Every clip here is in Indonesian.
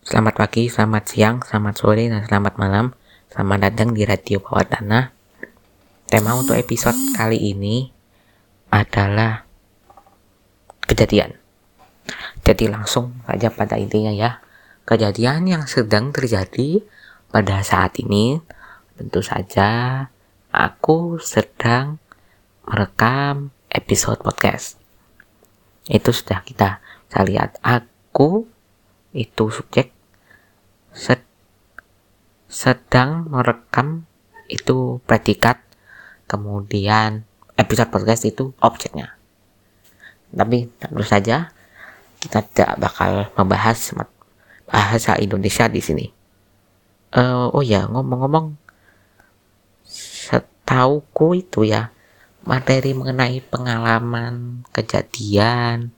Selamat pagi, selamat siang, selamat sore, dan selamat malam. Selamat datang di Radio Bawah Tanah. Tema untuk episode kali ini adalah kejadian. Jadi langsung saja pada intinya ya. Kejadian yang sedang terjadi pada saat ini tentu saja aku sedang merekam episode podcast. Itu sudah kita bisa lihat aku itu subjek. Sed, sedang merekam itu predikat. Kemudian episode podcast itu objeknya. Tapi tentu saja kita tidak bakal membahas bahasa Indonesia di sini. Uh, oh ya ngomong-ngomong setauku itu ya materi mengenai pengalaman kejadian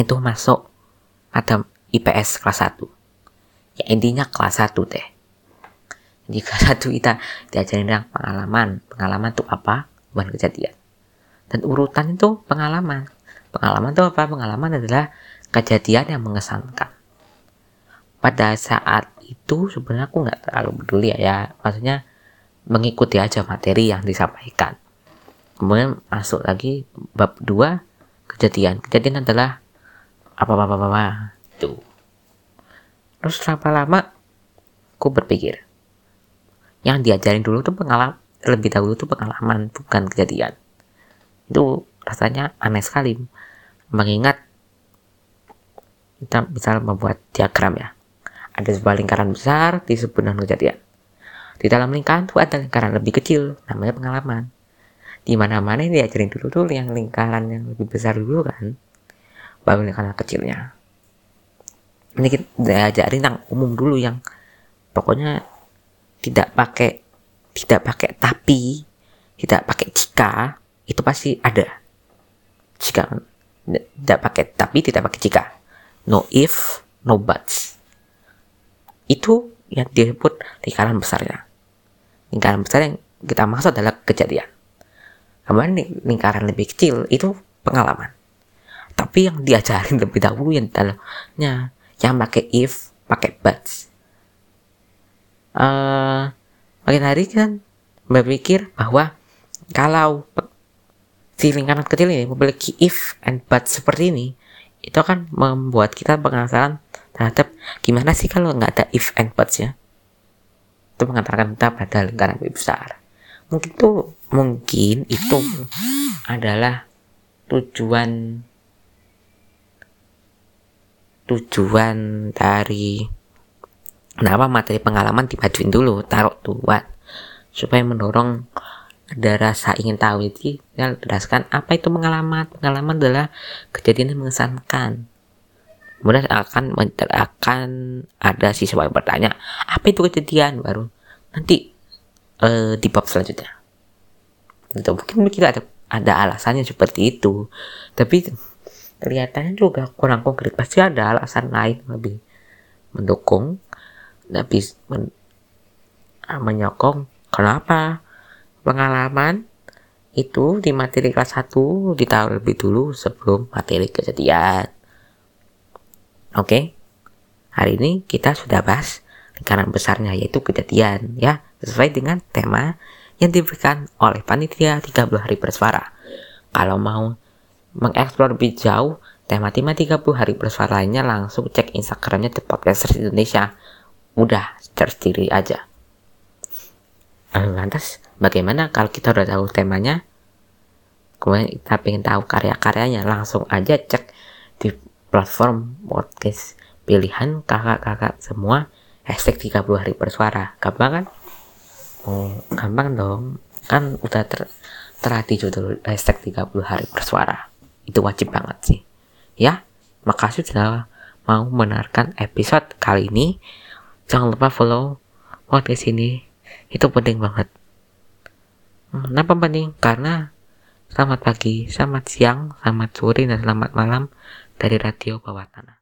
itu masuk. Ada IPS kelas 1 ya intinya kelas 1 deh di kelas 1 kita diajarin tentang pengalaman. Pengalaman itu apa? Bukan kejadian. Dan urutan itu pengalaman. Pengalaman itu apa? Pengalaman adalah kejadian yang mengesankan. Pada saat itu sebenarnya aku nggak terlalu peduli ya, ya. Maksudnya mengikuti aja materi yang disampaikan. Kemudian masuk lagi bab 2 kejadian. Kejadian adalah apa apa apa, terus lama-lama aku berpikir. Yang diajarin dulu tuh pengalaman lebih dahulu tuh pengalaman bukan kejadian. Itu rasanya aneh sekali. Mengingat kita bisa membuat diagram ya. Ada sebuah lingkaran besar disebut dengan kejadian. Di dalam lingkaran itu ada lingkaran lebih kecil namanya pengalaman. Di mana mana ini diajarin dulu tuh yang lingkaran yang lebih besar dulu kan baru lingkaran kecilnya ini kita diajarin tentang umum dulu yang pokoknya tidak pakai tidak pakai tapi tidak pakai jika itu pasti ada. Jika tidak pakai tapi tidak pakai jika. No if no buts. Itu yang disebut lingkaran besarnya. Lingkaran besar yang kita maksud adalah kejadian. Kemudian lingkaran lebih kecil itu pengalaman. Tapi yang diajarin lebih dahulu yang dalamnya yang pakai if pakai but uh, makin hari kan berpikir bahwa kalau si lingkaran kecil ini memiliki if and but seperti ini itu akan membuat kita penasaran terhadap gimana sih kalau nggak ada if and but ya? Itu mengantarkan kita pada lingkaran lebih besar. Mungkin tuh mungkin itu adalah tujuan tujuan dari kenapa materi pengalaman dimajuin dulu taruh buat supaya mendorong ada rasa ingin tahu. Itu ya jelaskan apa itu pengalaman. Pengalaman adalah kejadian yang mengesankan. Kemudian akan akan ada siswa yang bertanya apa itu kejadian? Baru nanti uh, di bab selanjutnya. Itu mungkin kita ada ada alasannya seperti itu. Tapi kelihatannya juga kurang konkret. Pasti ada alasan lain lebih mendukung tapi men, ah, menyokong. Kenapa pengalaman itu di materi kelas 1 ditaruh lebih dulu sebelum materi kejadian. Oke? Okay? hari ini kita sudah bahas lingkaran besarnya yaitu kejadian ya. Sesuai dengan tema yang diberikan oleh panitia 30 hari bersuara. Kalau mau mengeksplor lebih jauh tema-tema 30 hari bersuara lainnya langsung cek Instagramnya The Podcasters Indonesia. Udah, search diri aja. Lantas, bagaimana kalau kita udah tahu temanya? Kemudian kita pengen tahu karya-karyanya, langsung aja cek di platform podcast pilihan kakak-kakak semua hashtag 30 hari bersuara. Gampang kan? Oh, gampang dong. Kan udah ter terhati judul hashtag 30 hari bersuara itu wajib banget sih. Ya makasih sudah mau mendengarkan episode kali ini. Jangan lupa follow podcast ini itu penting banget. Kenapa penting? Karena selamat pagi selamat siang selamat sore dan selamat malam dari radio bawah tanah